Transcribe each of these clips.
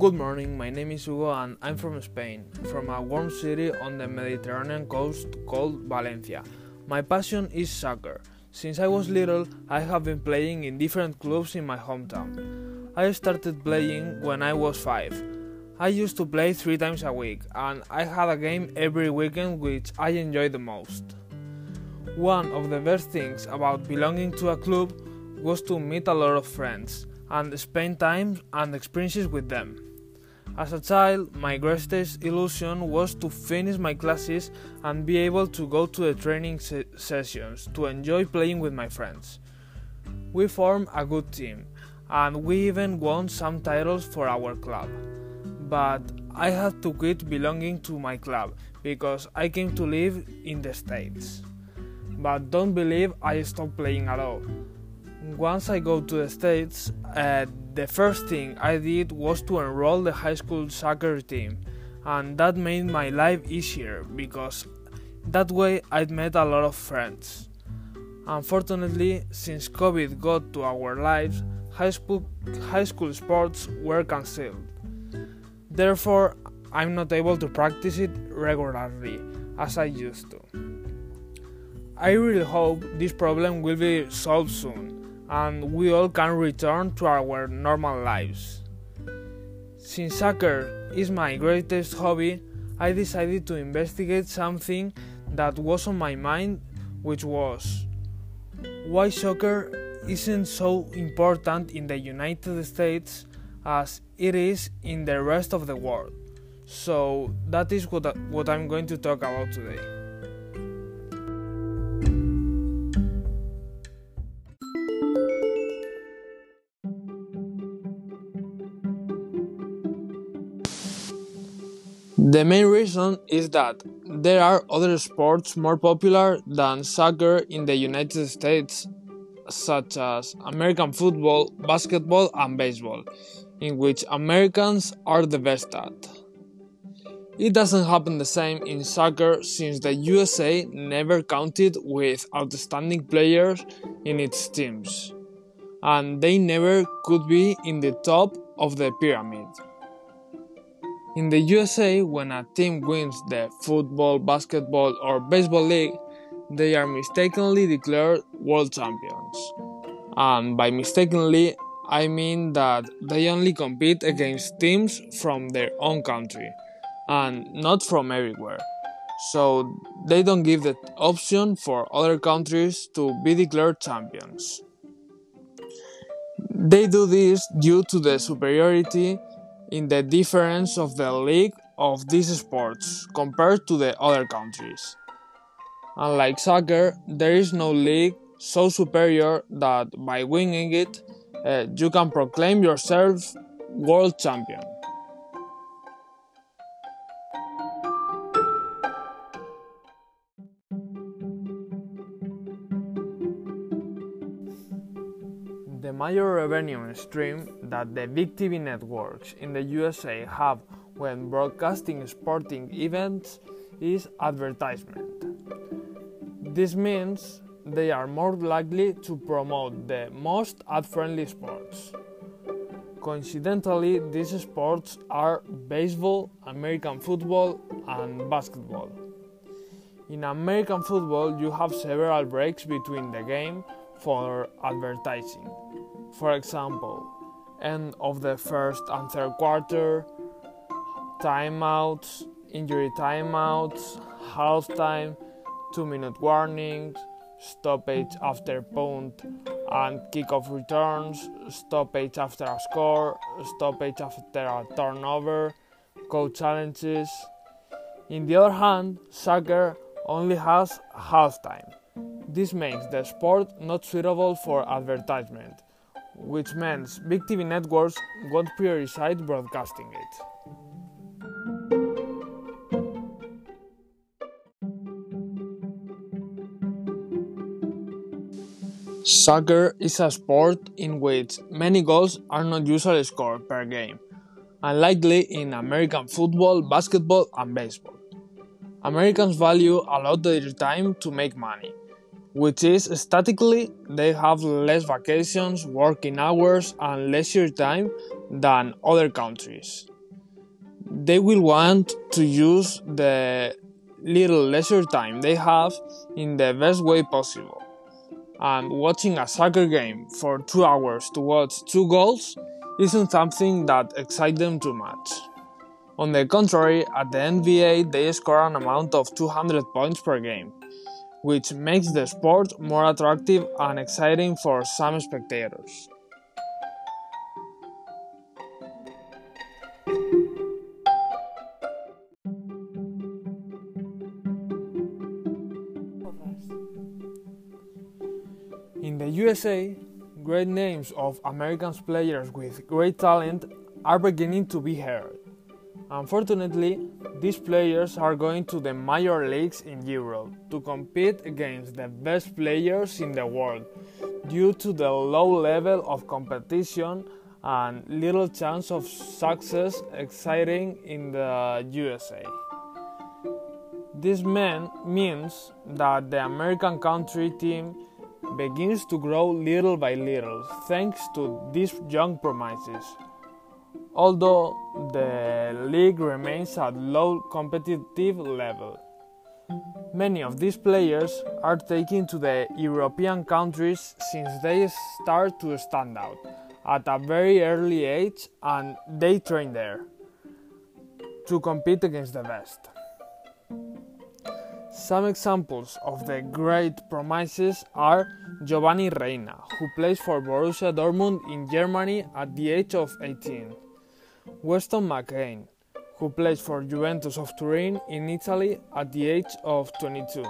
Good morning, my name is Hugo and I'm from Spain, from a warm city on the Mediterranean coast called Valencia. My passion is soccer. Since I was little, I have been playing in different clubs in my hometown. I started playing when I was 5. I used to play 3 times a week and I had a game every weekend which I enjoyed the most. One of the best things about belonging to a club was to meet a lot of friends and spend time and experiences with them. As a child, my greatest illusion was to finish my classes and be able to go to the training se- sessions to enjoy playing with my friends. We formed a good team and we even won some titles for our club. But I had to quit belonging to my club because I came to live in the States. But don't believe I stopped playing at all once I go to the States, uh, the first thing I did was to enroll the high school soccer team, and that made my life easier because that way I'd met a lot of friends. Unfortunately, since COVID got to our lives, high school, high school sports were cancelled. Therefore, I'm not able to practice it regularly as I used to. I really hope this problem will be solved soon and we all can return to our normal lives. Since soccer is my greatest hobby, I decided to investigate something that was on my mind, which was why soccer isn't so important in the United States as it is in the rest of the world. So that is what, what I'm going to talk about today. The main reason is that there are other sports more popular than soccer in the United States, such as American football, basketball, and baseball, in which Americans are the best at. It doesn't happen the same in soccer since the USA never counted with outstanding players in its teams, and they never could be in the top of the pyramid. In the USA, when a team wins the football, basketball, or baseball league, they are mistakenly declared world champions. And by mistakenly, I mean that they only compete against teams from their own country and not from everywhere. So they don't give the option for other countries to be declared champions. They do this due to the superiority in the difference of the league of these sports compared to the other countries. Unlike soccer, there is no league so superior that by winning it, uh, you can proclaim yourself world champion. Major revenue stream that the big TV networks in the USA have when broadcasting sporting events is advertisement. This means they are more likely to promote the most ad friendly sports. Coincidentally, these sports are baseball, American football, and basketball. In American football, you have several breaks between the game for advertising. For example, end of the first and third quarter, timeouts, injury timeouts, halftime, two minute warnings, stoppage after punt and kickoff returns, stoppage after a score, stoppage after a turnover, coach challenges. In the other hand, soccer only has halftime. This makes the sport not suitable for advertisement, which means big TV networks won't prioritize broadcasting it. Soccer is a sport in which many goals are not usually scored per game, unlikely in American football, basketball, and baseball. Americans value a lot of their time to make money, which is statically they have less vacations, working hours, and leisure time than other countries. They will want to use the little leisure time they have in the best way possible. And watching a soccer game for two hours to watch two goals isn't something that excites them too much. On the contrary, at the NBA they score an amount of 200 points per game, which makes the sport more attractive and exciting for some spectators. In the USA, great names of American players with great talent are beginning to be heard. Unfortunately, these players are going to the major leagues in Europe to compete against the best players in the world due to the low level of competition and little chance of success exciting in the USA. This man means that the American country team begins to grow little by little thanks to these young promises. Although the league remains at low competitive level. Many of these players are taken to the European countries since they start to stand out at a very early age and they train there to compete against the best. Some examples of the great promises are Giovanni Reyna, who plays for Borussia Dortmund in Germany at the age of 18, Weston McKennie, who plays for Juventus of Turin in Italy at the age of 22,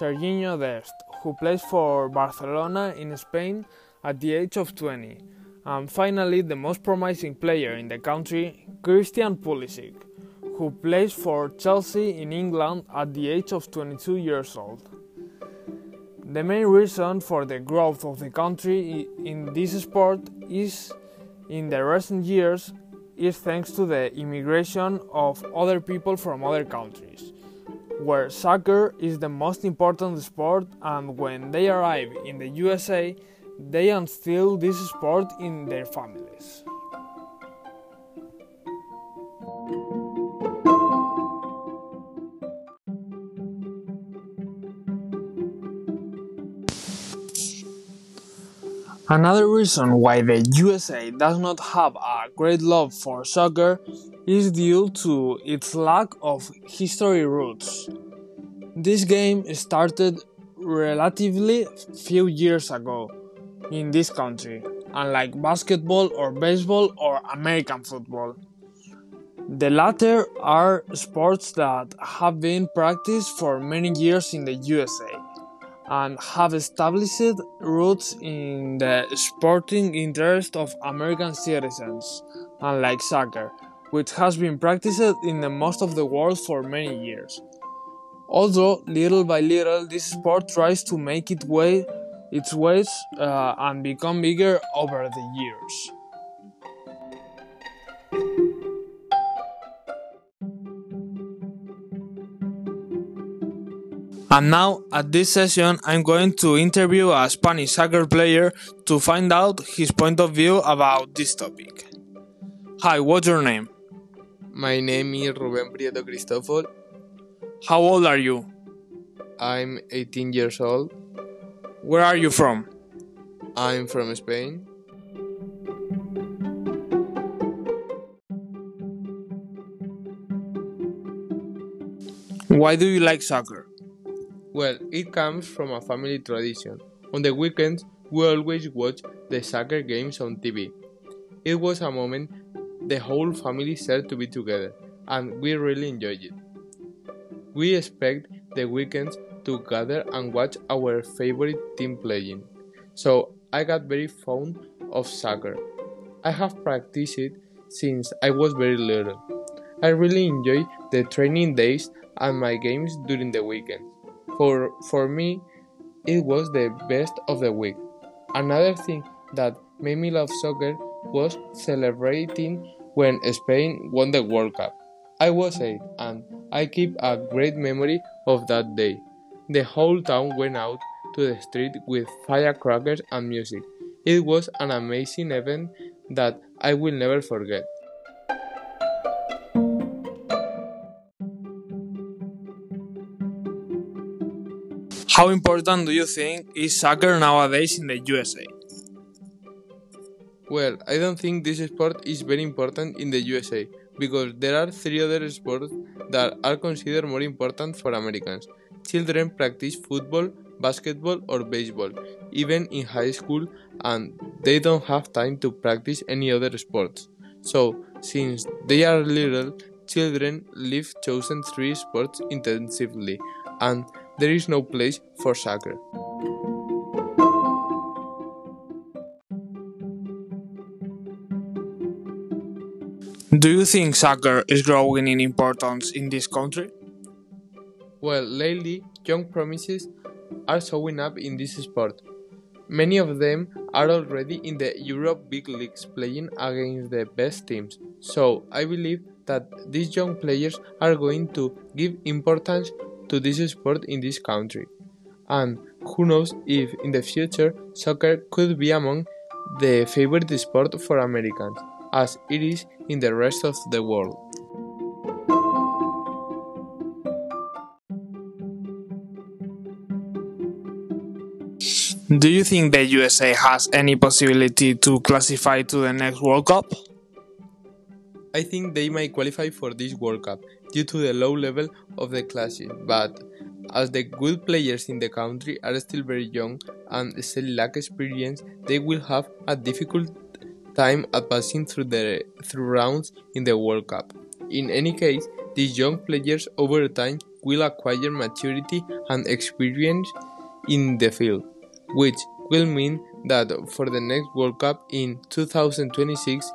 Serginho Dest, who plays for Barcelona in Spain at the age of 20, and finally the most promising player in the country, Christian Pulisic, who plays for Chelsea in England at the age of 22 years old. The main reason for the growth of the country in this sport is in the recent years is thanks to the immigration of other people from other countries, where soccer is the most important sport and when they arrive in the USA, they instill this sport in their families. Another reason why the USA does not have a great love for soccer is due to its lack of history roots. This game started relatively few years ago in this country, unlike basketball or baseball or American football. The latter are sports that have been practiced for many years in the USA and have established roots in the sporting interest of American citizens, unlike soccer, which has been practiced in the most of the world for many years. Although little by little this sport tries to make it way, its ways uh, and become bigger over the years. And now, at this session, I'm going to interview a Spanish soccer player to find out his point of view about this topic. Hi, what's your name? My name is Ruben Prieto Cristofol. How old are you? I'm 18 years old. Where are you from? I'm from Spain. Why do you like soccer? Well, it comes from a family tradition. On the weekends, we always watch the soccer games on TV. It was a moment the whole family said to be together, and we really enjoyed it. We expect the weekends to gather and watch our favorite team playing. So I got very fond of soccer. I have practiced it since I was very little. I really enjoy the training days and my games during the weekend. For, for me, it was the best of the week. Another thing that made me love soccer was celebrating when Spain won the World Cup. I was eight and I keep a great memory of that day. The whole town went out to the street with firecrackers and music. It was an amazing event that I will never forget. How important do you think is soccer nowadays in the USA? Well, I don't think this sport is very important in the USA because there are three other sports that are considered more important for Americans. Children practice football, basketball, or baseball, even in high school, and they don't have time to practice any other sports. So, since they are little, children live chosen three sports intensively, and there is no place for soccer. Do you think soccer is growing in importance in this country? Well, lately, young promises are showing up in this sport. Many of them are already in the Europe big leagues playing against the best teams. So, I believe that these young players are going to give importance to this sport in this country. And who knows if in the future soccer could be among the favorite sport for Americans, as it is in the rest of the world. Do you think the USA has any possibility to classify to the next World Cup? I think they might qualify for this World Cup due to the low level of the classes, but as the good players in the country are still very young and still lack experience, they will have a difficult time advancing through the through rounds in the World Cup. In any case, these young players over time will acquire maturity and experience in the field, which will mean that for the next World Cup in 2026,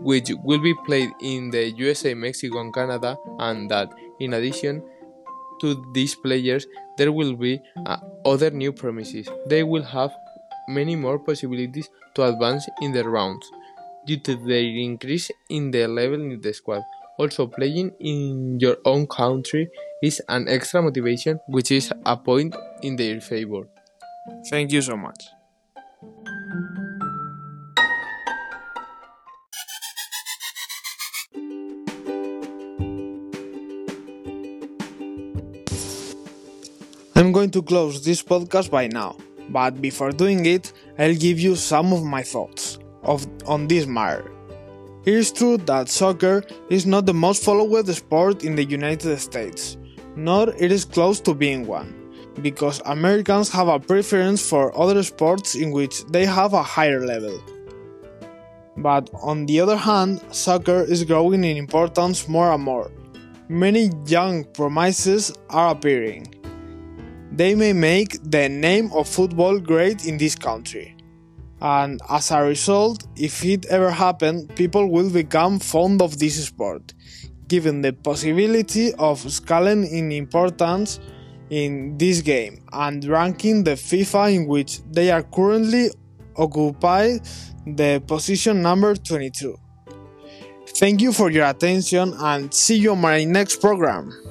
which will be played in the USA, Mexico, and Canada, and that in addition to these players, there will be uh, other new promises. They will have many more possibilities to advance in the rounds due to their increase in the level in the squad. Also, playing in your own country is an extra motivation, which is a point in their favor. Thank you so much. Going to close this podcast by now, but before doing it, I'll give you some of my thoughts of, on this matter. It is true that soccer is not the most followed sport in the United States, nor it is close to being one, because Americans have a preference for other sports in which they have a higher level. But on the other hand, soccer is growing in importance more and more. Many young promises are appearing. They may make the name of football great in this country. And as a result, if it ever happens, people will become fond of this sport, given the possibility of scaling in importance in this game and ranking the FIFA in which they are currently occupy the position number 22. Thank you for your attention and see you on my next program.